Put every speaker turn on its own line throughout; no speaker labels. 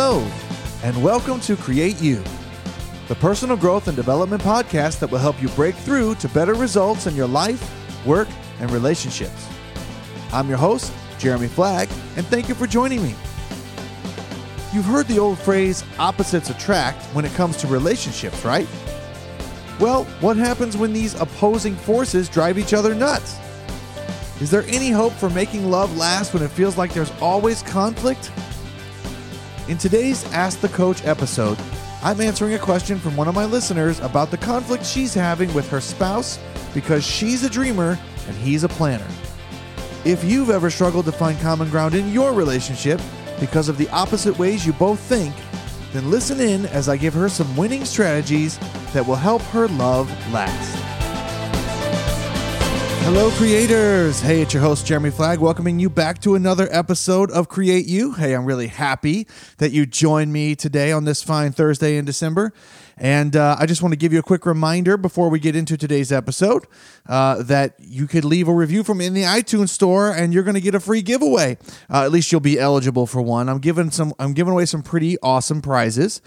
Hello, and welcome to Create You, the personal growth and development podcast that will help you break through to better results in your life, work, and relationships. I'm your host, Jeremy Flagg, and thank you for joining me. You've heard the old phrase, opposites attract, when it comes to relationships, right? Well, what happens when these opposing forces drive each other nuts? Is there any hope for making love last when it feels like there's always conflict? In today's Ask the Coach episode, I'm answering a question from one of my listeners about the conflict she's having with her spouse because she's a dreamer and he's a planner. If you've ever struggled to find common ground in your relationship because of the opposite ways you both think, then listen in as I give her some winning strategies that will help her love last. Hello, creators. Hey, it's your host, Jeremy Flagg, welcoming you back to another episode of Create You. Hey, I'm really happy that you joined me today on this fine Thursday in December. And uh, I just want to give you a quick reminder before we get into today's episode uh, that you could leave a review from in the iTunes store, and you're going to get a free giveaway. Uh, at least you'll be eligible for one. I'm giving some. I'm giving away some pretty awesome prizes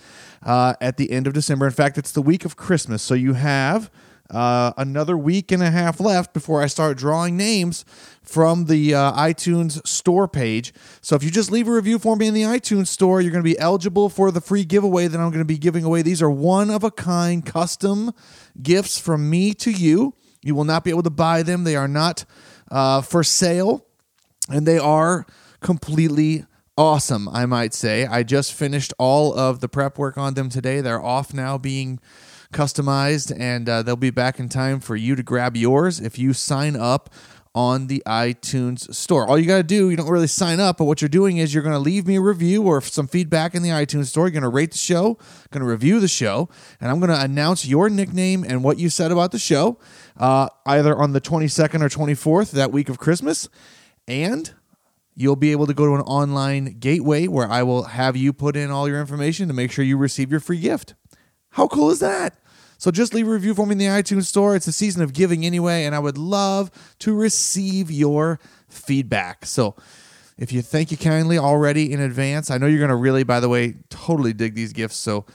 uh, at the end of December. In fact, it's the week of Christmas, so you have. Uh, another week and a half left before I start drawing names from the uh, iTunes store page. So if you just leave a review for me in the iTunes store, you're going to be eligible for the free giveaway that I'm going to be giving away. These are one of a kind custom gifts from me to you. You will not be able to buy them, they are not uh, for sale, and they are completely awesome, I might say. I just finished all of the prep work on them today. They're off now being customized, and uh, they'll be back in time for you to grab yours if you sign up on the iTunes store. All you got to do, you don't really sign up, but what you're doing is you're going to leave me a review or some feedback in the iTunes store. You're going to rate the show, going to review the show, and I'm going to announce your nickname and what you said about the show uh, either on the 22nd or 24th, that week of Christmas. And you'll be able to go to an online gateway where I will have you put in all your information to make sure you receive your free gift. How cool is that? So just leave a review for me in the iTunes store. It's a season of giving anyway, and I would love to receive your feedback. So if you thank you kindly already in advance, I know you're going to really, by the way, totally dig these gifts. So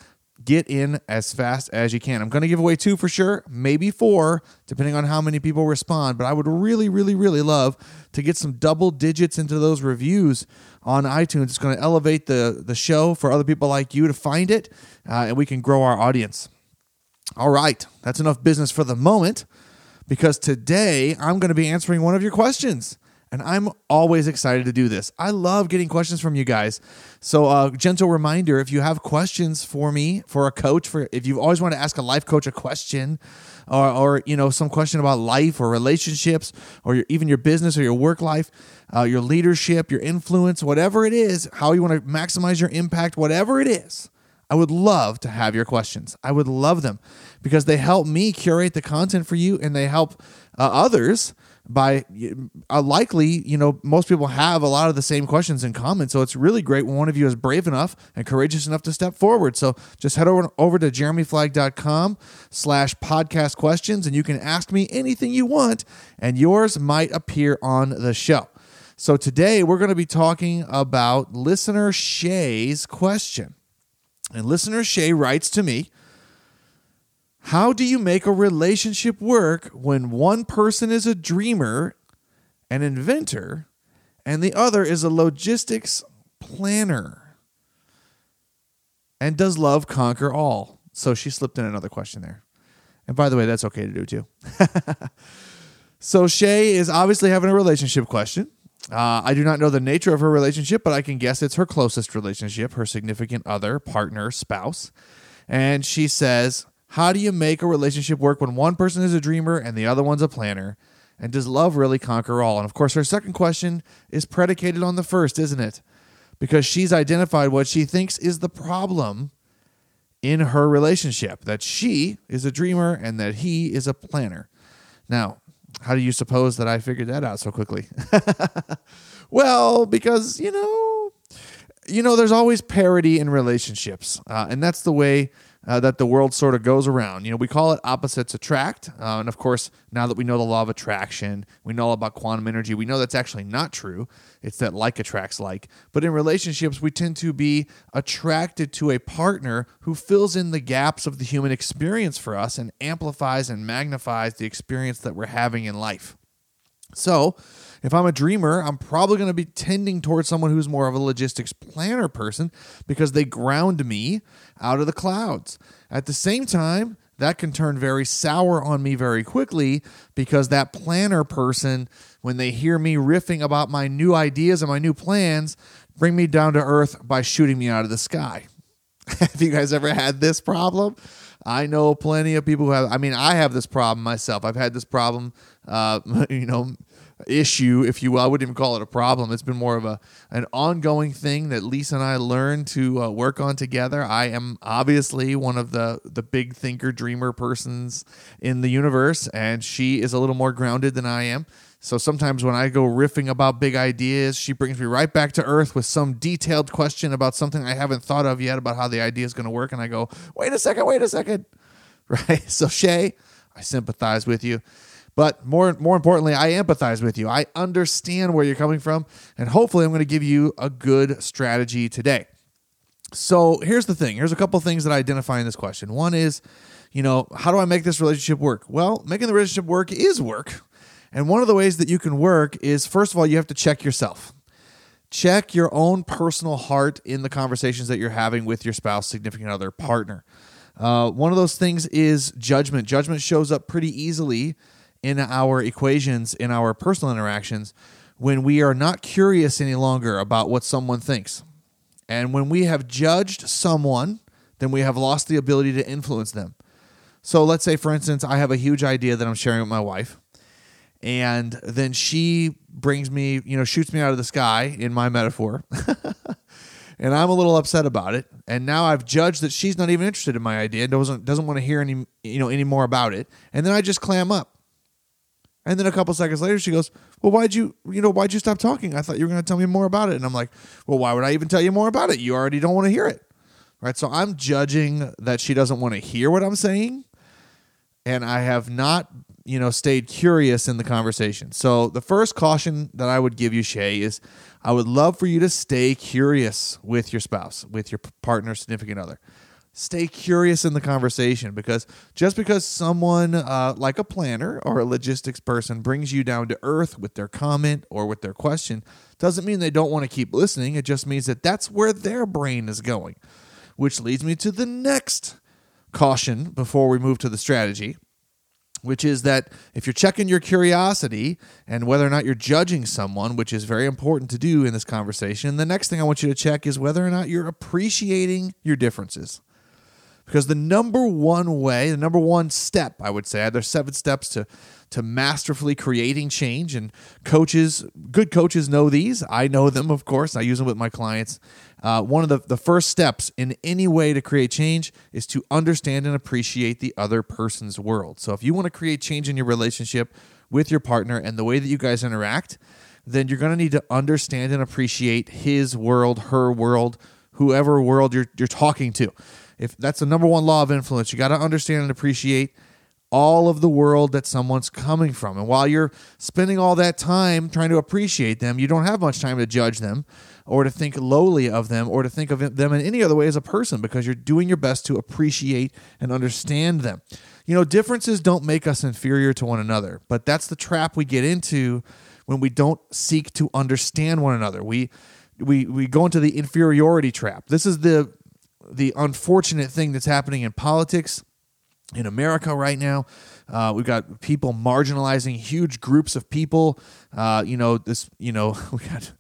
get in as fast as you can. I'm going to give away two for sure, maybe four, depending on how many people respond. But I would really, really, really love to get some double digits into those reviews on iTunes. It's going to elevate the, the show for other people like you to find it, uh, and we can grow our audience. All right, that's enough business for the moment because today I'm going to be answering one of your questions. And I'm always excited to do this. I love getting questions from you guys. So, uh, gentle reminder if you have questions for me, for a coach, for if you've always wanted to ask a life coach a question, or, or you know some question about life or relationships, or your, even your business or your work life, uh, your leadership, your influence, whatever it is, how you want to maximize your impact, whatever it is, I would love to have your questions. I would love them because they help me curate the content for you and they help uh, others by uh, likely, you know, most people have a lot of the same questions in common. So it's really great when one of you is brave enough and courageous enough to step forward. So just head over, over to jeremyflagg.com slash podcast questions and you can ask me anything you want and yours might appear on the show. So today we're going to be talking about listener Shay's question. And listener Shay writes to me How do you make a relationship work when one person is a dreamer, an inventor, and the other is a logistics planner? And does love conquer all? So she slipped in another question there. And by the way, that's okay to do too. so Shay is obviously having a relationship question. Uh, I do not know the nature of her relationship, but I can guess it's her closest relationship, her significant other, partner, spouse. And she says, How do you make a relationship work when one person is a dreamer and the other one's a planner? And does love really conquer all? And of course, her second question is predicated on the first, isn't it? Because she's identified what she thinks is the problem in her relationship that she is a dreamer and that he is a planner. Now, how do you suppose that I figured that out so quickly? well, because, you know, you know, there's always parity in relationships. Uh, and that's the way uh, that the world sort of goes around. You know, we call it opposites attract. Uh, and of course, now that we know the law of attraction, we know all about quantum energy, we know that's actually not true. It's that like attracts like. But in relationships, we tend to be attracted to a partner who fills in the gaps of the human experience for us and amplifies and magnifies the experience that we're having in life. So, if I'm a dreamer, I'm probably going to be tending towards someone who's more of a logistics planner person because they ground me out of the clouds. At the same time, that can turn very sour on me very quickly because that planner person, when they hear me riffing about my new ideas and my new plans, bring me down to earth by shooting me out of the sky. have you guys ever had this problem? I know plenty of people who have. I mean, I have this problem myself. I've had this problem, uh, you know, issue, if you will. I wouldn't even call it a problem. It's been more of a an ongoing thing that Lisa and I learned to uh, work on together. I am obviously one of the the big thinker, dreamer persons in the universe, and she is a little more grounded than I am. So sometimes when I go riffing about big ideas, she brings me right back to earth with some detailed question about something I haven't thought of yet about how the idea is going to work. And I go, wait a second, wait a second. Right. So, Shay, I sympathize with you. But more more importantly, I empathize with you. I understand where you're coming from, and hopefully I'm going to give you a good strategy today. So, here's the thing. Here's a couple things that I identify in this question. One is, you know, how do I make this relationship work? Well, making the relationship work is work. And one of the ways that you can work is first of all, you have to check yourself. Check your own personal heart in the conversations that you're having with your spouse, significant other, partner. Uh, one of those things is judgment. Judgment shows up pretty easily in our equations, in our personal interactions, when we are not curious any longer about what someone thinks. And when we have judged someone, then we have lost the ability to influence them. So let's say, for instance, I have a huge idea that I'm sharing with my wife, and then she brings me, you know, shoots me out of the sky in my metaphor. and I'm a little upset about it. And now I've judged that she's not even interested in my idea, doesn't doesn't want to hear any you know any more about it. And then I just clam up. And then a couple seconds later, she goes, "Well, why'd you, you know, why'd you stop talking? I thought you were going to tell me more about it." And I'm like, "Well, why would I even tell you more about it? You already don't want to hear it, right?" So I'm judging that she doesn't want to hear what I'm saying, and I have not, you know, stayed curious in the conversation. So the first caution that I would give you, Shay, is I would love for you to stay curious with your spouse, with your partner, significant other stay curious in the conversation because just because someone uh, like a planner or a logistics person brings you down to earth with their comment or with their question doesn't mean they don't want to keep listening. It just means that that's where their brain is going, which leads me to the next caution before we move to the strategy. Which is that if you're checking your curiosity and whether or not you're judging someone, which is very important to do in this conversation, the next thing I want you to check is whether or not you're appreciating your differences because the number one way, the number one step, I would say, there's seven steps to to masterfully creating change, and coaches, good coaches, know these. I know them, of course. I use them with my clients. Uh, one of the, the first steps in any way to create change is to understand and appreciate the other person's world. So if you want to create change in your relationship with your partner and the way that you guys interact, then you're going to need to understand and appreciate his world, her world, whoever world you're, you're talking to if that's the number one law of influence, you got to understand and appreciate all of the world that someone's coming from. And while you're spending all that time trying to appreciate them, you don't have much time to judge them or to think lowly of them or to think of them in any other way as a person because you're doing your best to appreciate and understand them. You know, differences don't make us inferior to one another, but that's the trap we get into when we don't seek to understand one another. We we we go into the inferiority trap. This is the the unfortunate thing that's happening in politics in America right now. Uh, we've got people marginalizing huge groups of people. Uh, you know, this, you know, we got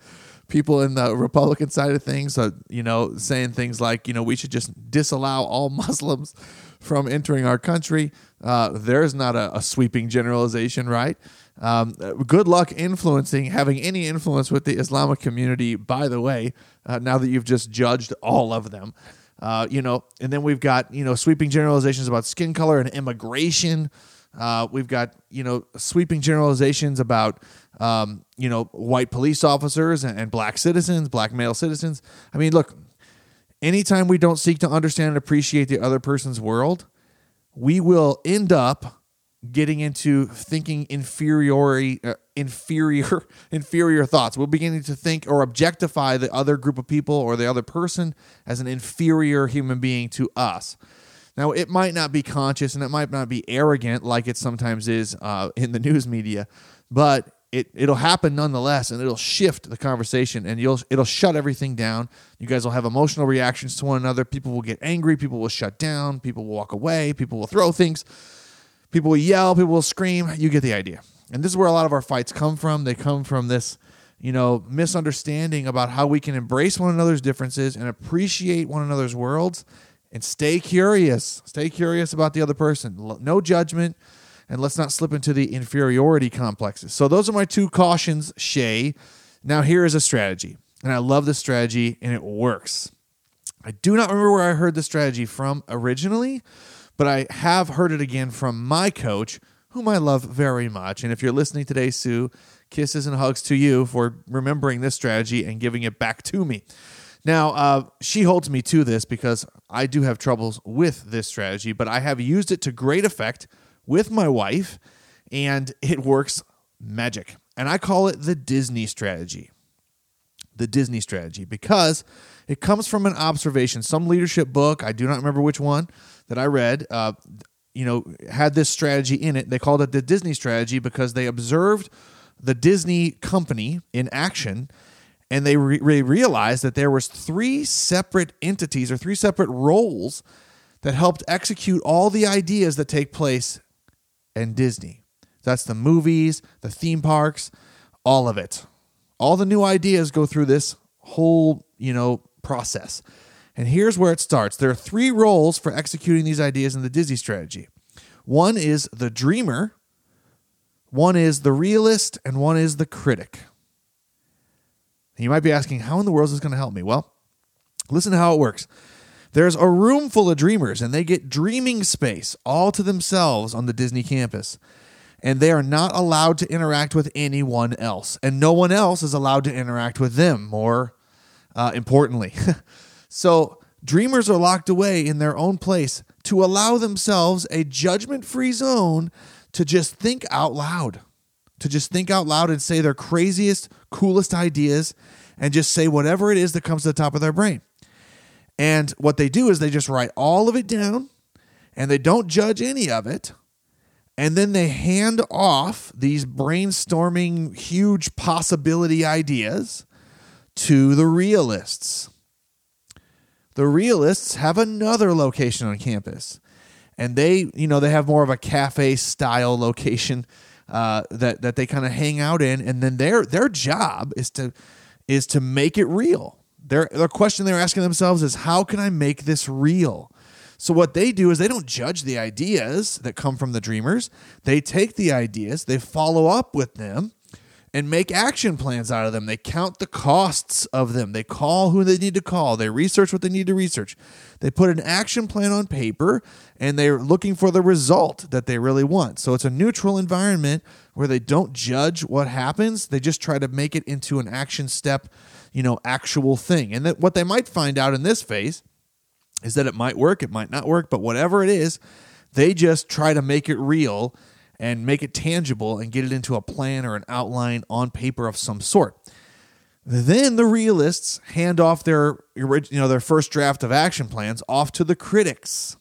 people in the Republican side of things, uh, you know, saying things like, you know, we should just disallow all Muslims from entering our country. Uh, there's not a, a, sweeping generalization, right? Um, good luck influencing, having any influence with the Islamic community, by the way, uh, now that you've just judged all of them. Uh, you know, and then we've got you know sweeping generalizations about skin color and immigration. Uh, we've got you know sweeping generalizations about um, you know white police officers and, and black citizens, black male citizens. I mean, look, anytime we don't seek to understand and appreciate the other person's world, we will end up getting into thinking inferiority, uh, inferior, inferior thoughts. We're beginning to think or objectify the other group of people or the other person as an inferior human being to us. Now, it might not be conscious and it might not be arrogant like it sometimes is uh, in the news media, but it it'll happen nonetheless, and it'll shift the conversation, and you'll it'll shut everything down. You guys will have emotional reactions to one another. People will get angry. People will shut down. People will walk away. People will throw things. People will yell. People will scream. You get the idea. And this is where a lot of our fights come from. They come from this, you know, misunderstanding about how we can embrace one another's differences and appreciate one another's worlds, and stay curious. Stay curious about the other person. No judgment and let's not slip into the inferiority complexes. So those are my two cautions, Shay. Now here is a strategy, and I love this strategy, and it works. I do not remember where I heard the strategy from originally, but I have heard it again from my coach, whom I love very much. And if you're listening today, Sue, kisses and hugs to you for remembering this strategy and giving it back to me. Now, uh, she holds me to this because I do have troubles with this strategy, but I have used it to great effect with my wife, and it works magic. And I call it the Disney strategy. The Disney strategy because it comes from an observation. Some leadership book, I do not remember which one that I read, uh, you know, had this strategy in it. They called it the Disney strategy because they observed the Disney company in action and they re- realized that there was three separate entities or three separate roles that helped execute all the ideas that take place and Disney. That's the movies, the theme parks, all of it. All the new ideas go through this whole, you know, process. And here's where it starts. There are three roles for executing these ideas in the Disney strategy. One is the dreamer, one is the realist, and one is the critic. You might be asking, how in the world is this going to help me? Well, listen to how it works. There's a room full of dreamers, and they get dreaming space all to themselves on the Disney campus. And they are not allowed to interact with anyone else. And no one else is allowed to interact with them, more uh, importantly. so, dreamers are locked away in their own place to allow themselves a judgment free zone to just think out loud, to just think out loud and say their craziest, coolest ideas and just say whatever it is that comes to the top of their brain. And what they do is they just write all of it down and they don't judge any of it. And then they hand off these brainstorming, huge possibility ideas to the realists. The realists have another location on campus. And they, you know, they have more of a cafe style location uh, that that they kind of hang out in, and then their their job is to is to make it real their the question they're asking themselves is how can I make this real? So what they do is they don't judge the ideas that come from the dreamers. They take the ideas, they follow up with them and make action plans out of them. They count the costs of them. They call who they need to call. They research what they need to research. They put an action plan on paper and they're looking for the result that they really want. So it's a neutral environment where they don't judge what happens. They just try to make it into an action step you know, actual thing. And that what they might find out in this phase is that it might work, it might not work, but whatever it is, they just try to make it real and make it tangible and get it into a plan or an outline on paper of some sort. Then the realists hand off their you know their first draft of action plans off to the critics.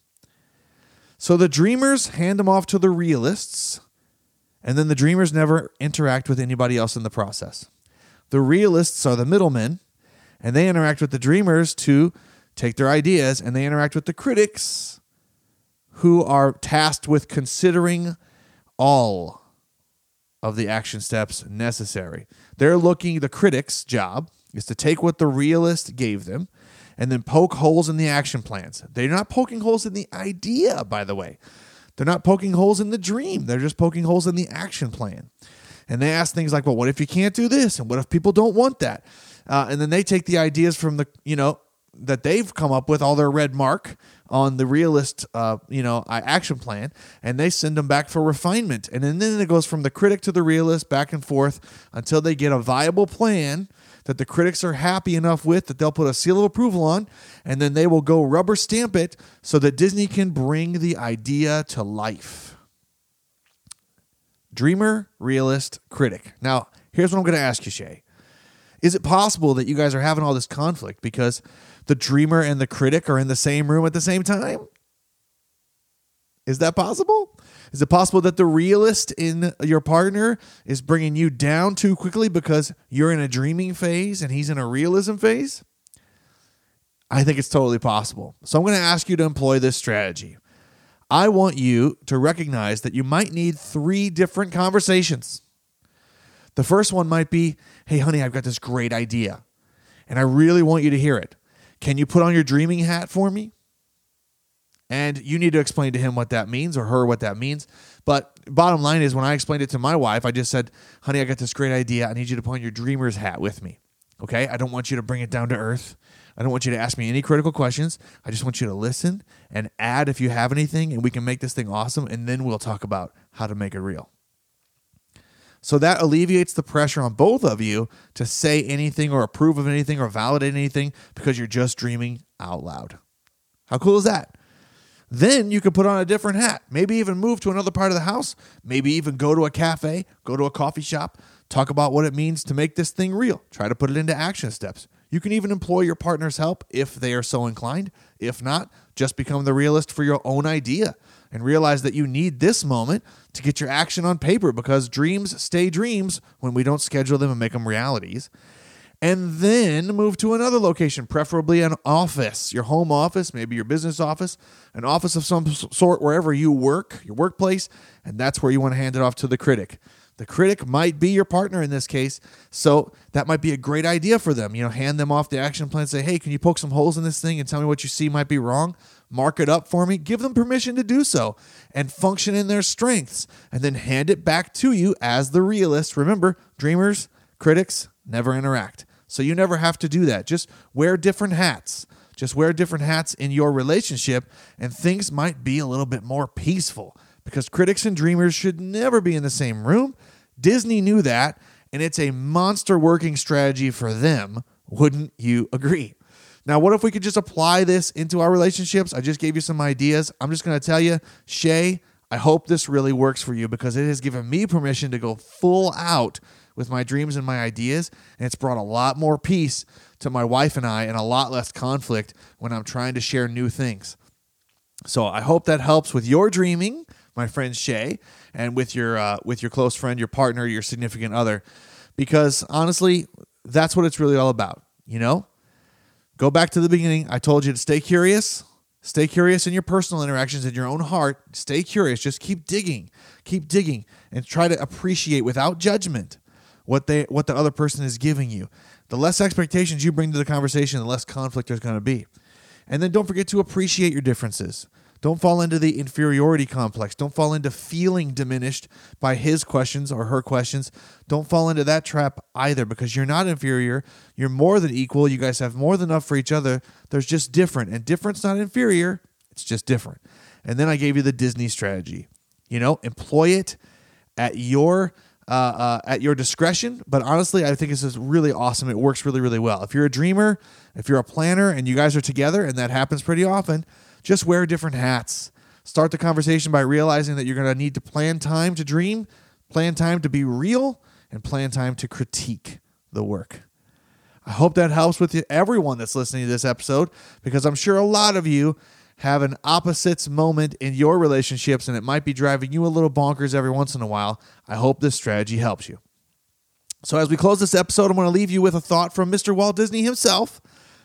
So the dreamers hand them off to the realists, and then the dreamers never interact with anybody else in the process. The realists are the middlemen, and they interact with the dreamers to take their ideas, and they interact with the critics who are tasked with considering all of the action steps necessary. They're looking, the critics' job is to take what the realist gave them and then poke holes in the action plans. They're not poking holes in the idea, by the way. They're not poking holes in the dream. They're just poking holes in the action plan and they ask things like, well, what if you can't do this? And what if people don't want that? Uh, and then they take the ideas from the, you know, that they've come up with all their red mark on the realist, uh, you know, action plan, and they send them back for refinement. And then, then it goes from the critic to the realist back and forth until they get a viable plan that the critics are happy enough with that they'll put a seal of approval on, and then they will go rubber stamp it so that Disney can bring the idea to life. Dreamer, realist, critic. Now, here's what I'm going to ask you, Shay. Is it possible that you guys are having all this conflict because the dreamer and the critic are in the same room at the same time? Is that possible? Is it possible that the realist in your partner is bringing you down too quickly because you're in a dreaming phase and he's in a realism phase? I think it's totally possible. So I'm going to ask you to employ this strategy. I want you to recognize that you might need three different conversations. The first one might be Hey, honey, I've got this great idea, and I really want you to hear it. Can you put on your dreaming hat for me? And you need to explain to him what that means or her what that means. But bottom line is, when I explained it to my wife, I just said, honey, I got this great idea. I need you to put on your dreamer's hat with me. Okay? I don't want you to bring it down to earth. I don't want you to ask me any critical questions. I just want you to listen and add if you have anything, and we can make this thing awesome. And then we'll talk about how to make it real. So that alleviates the pressure on both of you to say anything or approve of anything or validate anything because you're just dreaming out loud. How cool is that? Then you can put on a different hat. Maybe even move to another part of the house. Maybe even go to a cafe, go to a coffee shop, talk about what it means to make this thing real. Try to put it into action steps. You can even employ your partner's help if they are so inclined. If not, just become the realist for your own idea and realize that you need this moment to get your action on paper because dreams stay dreams when we don't schedule them and make them realities and then move to another location, preferably an office, your home office, maybe your business office, an office of some sort wherever you work, your workplace, and that's where you want to hand it off to the critic. The critic might be your partner in this case, so that might be a great idea for them. You know, hand them off the action plan, say, "Hey, can you poke some holes in this thing and tell me what you see might be wrong?" Mark it up for me, give them permission to do so, and function in their strengths, and then hand it back to you as the realist. Remember, dreamers, critics never interact. So you never have to do that. Just wear different hats. Just wear different hats in your relationship, and things might be a little bit more peaceful because critics and dreamers should never be in the same room. Disney knew that, and it's a monster working strategy for them. Wouldn't you agree? Now, what if we could just apply this into our relationships? I just gave you some ideas. I'm just going to tell you, Shay, I hope this really works for you because it has given me permission to go full out with my dreams and my ideas. And it's brought a lot more peace to my wife and I and a lot less conflict when I'm trying to share new things. So I hope that helps with your dreaming, my friend Shay, and with your uh, with your close friend, your partner, your significant other, because honestly, that's what it's really all about. You know, go back to the beginning. I told you to stay curious, stay curious in your personal interactions in your own heart. Stay curious. Just keep digging, keep digging, and try to appreciate without judgment what they what the other person is giving you. The less expectations you bring to the conversation, the less conflict there's going to be. And then don't forget to appreciate your differences. Don't fall into the inferiority complex. Don't fall into feeling diminished by his questions or her questions. Don't fall into that trap either because you're not inferior. You're more than equal. You guys have more than enough for each other. There's just different. And different's not inferior, it's just different. And then I gave you the Disney strategy. You know, employ it at your uh, uh, at your discretion. But honestly, I think this is really awesome. It works really, really well. If you're a dreamer, if you're a planner, and you guys are together, and that happens pretty often, just wear different hats. Start the conversation by realizing that you're going to need to plan time to dream, plan time to be real, and plan time to critique the work. I hope that helps with you, everyone that's listening to this episode because I'm sure a lot of you have an opposites moment in your relationships and it might be driving you a little bonkers every once in a while. I hope this strategy helps you. So, as we close this episode, I'm going to leave you with a thought from Mr. Walt Disney himself,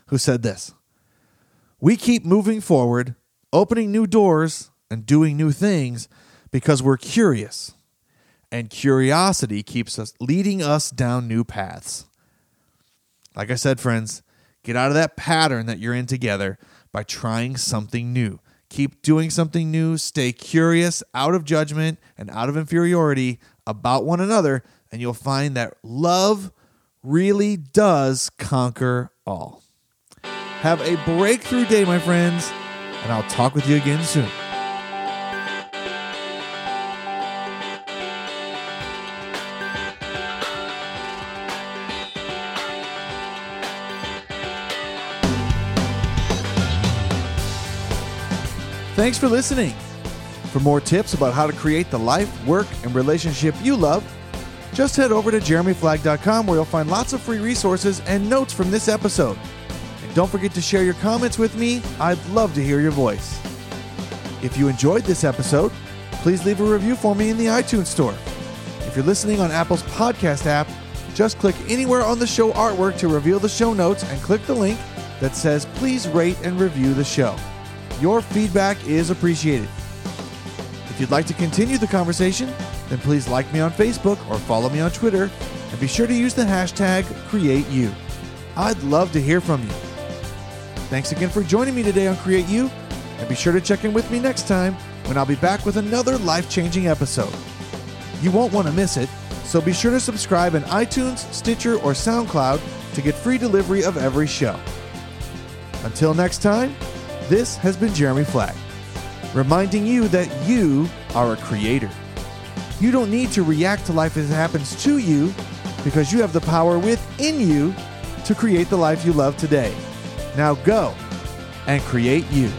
who said this We keep moving forward, opening new doors, and doing new things because we're curious. And curiosity keeps us leading us down new paths. Like I said, friends, get out of that pattern that you're in together by trying something new. Keep doing something new, stay curious, out of judgment and out of inferiority about one another, and you'll find that love really does conquer all. Have a breakthrough day, my friends, and I'll talk with you again soon. Thanks for listening. For more tips about how to create the life, work, and relationship you love, just head over to jeremyflagg.com where you'll find lots of free resources and notes from this episode. Don't forget to share your comments with me. I'd love to hear your voice. If you enjoyed this episode, please leave a review for me in the iTunes Store. If you're listening on Apple's podcast app, just click anywhere on the show artwork to reveal the show notes and click the link that says please rate and review the show. Your feedback is appreciated. If you'd like to continue the conversation, then please like me on Facebook or follow me on Twitter and be sure to use the hashtag CreateYou. I'd love to hear from you. Thanks again for joining me today on Create You, and be sure to check in with me next time when I'll be back with another life changing episode. You won't want to miss it, so be sure to subscribe in iTunes, Stitcher, or SoundCloud to get free delivery of every show. Until next time, this has been Jeremy Flagg, reminding you that you are a creator. You don't need to react to life as it happens to you because you have the power within you to create the life you love today. Now go and create you.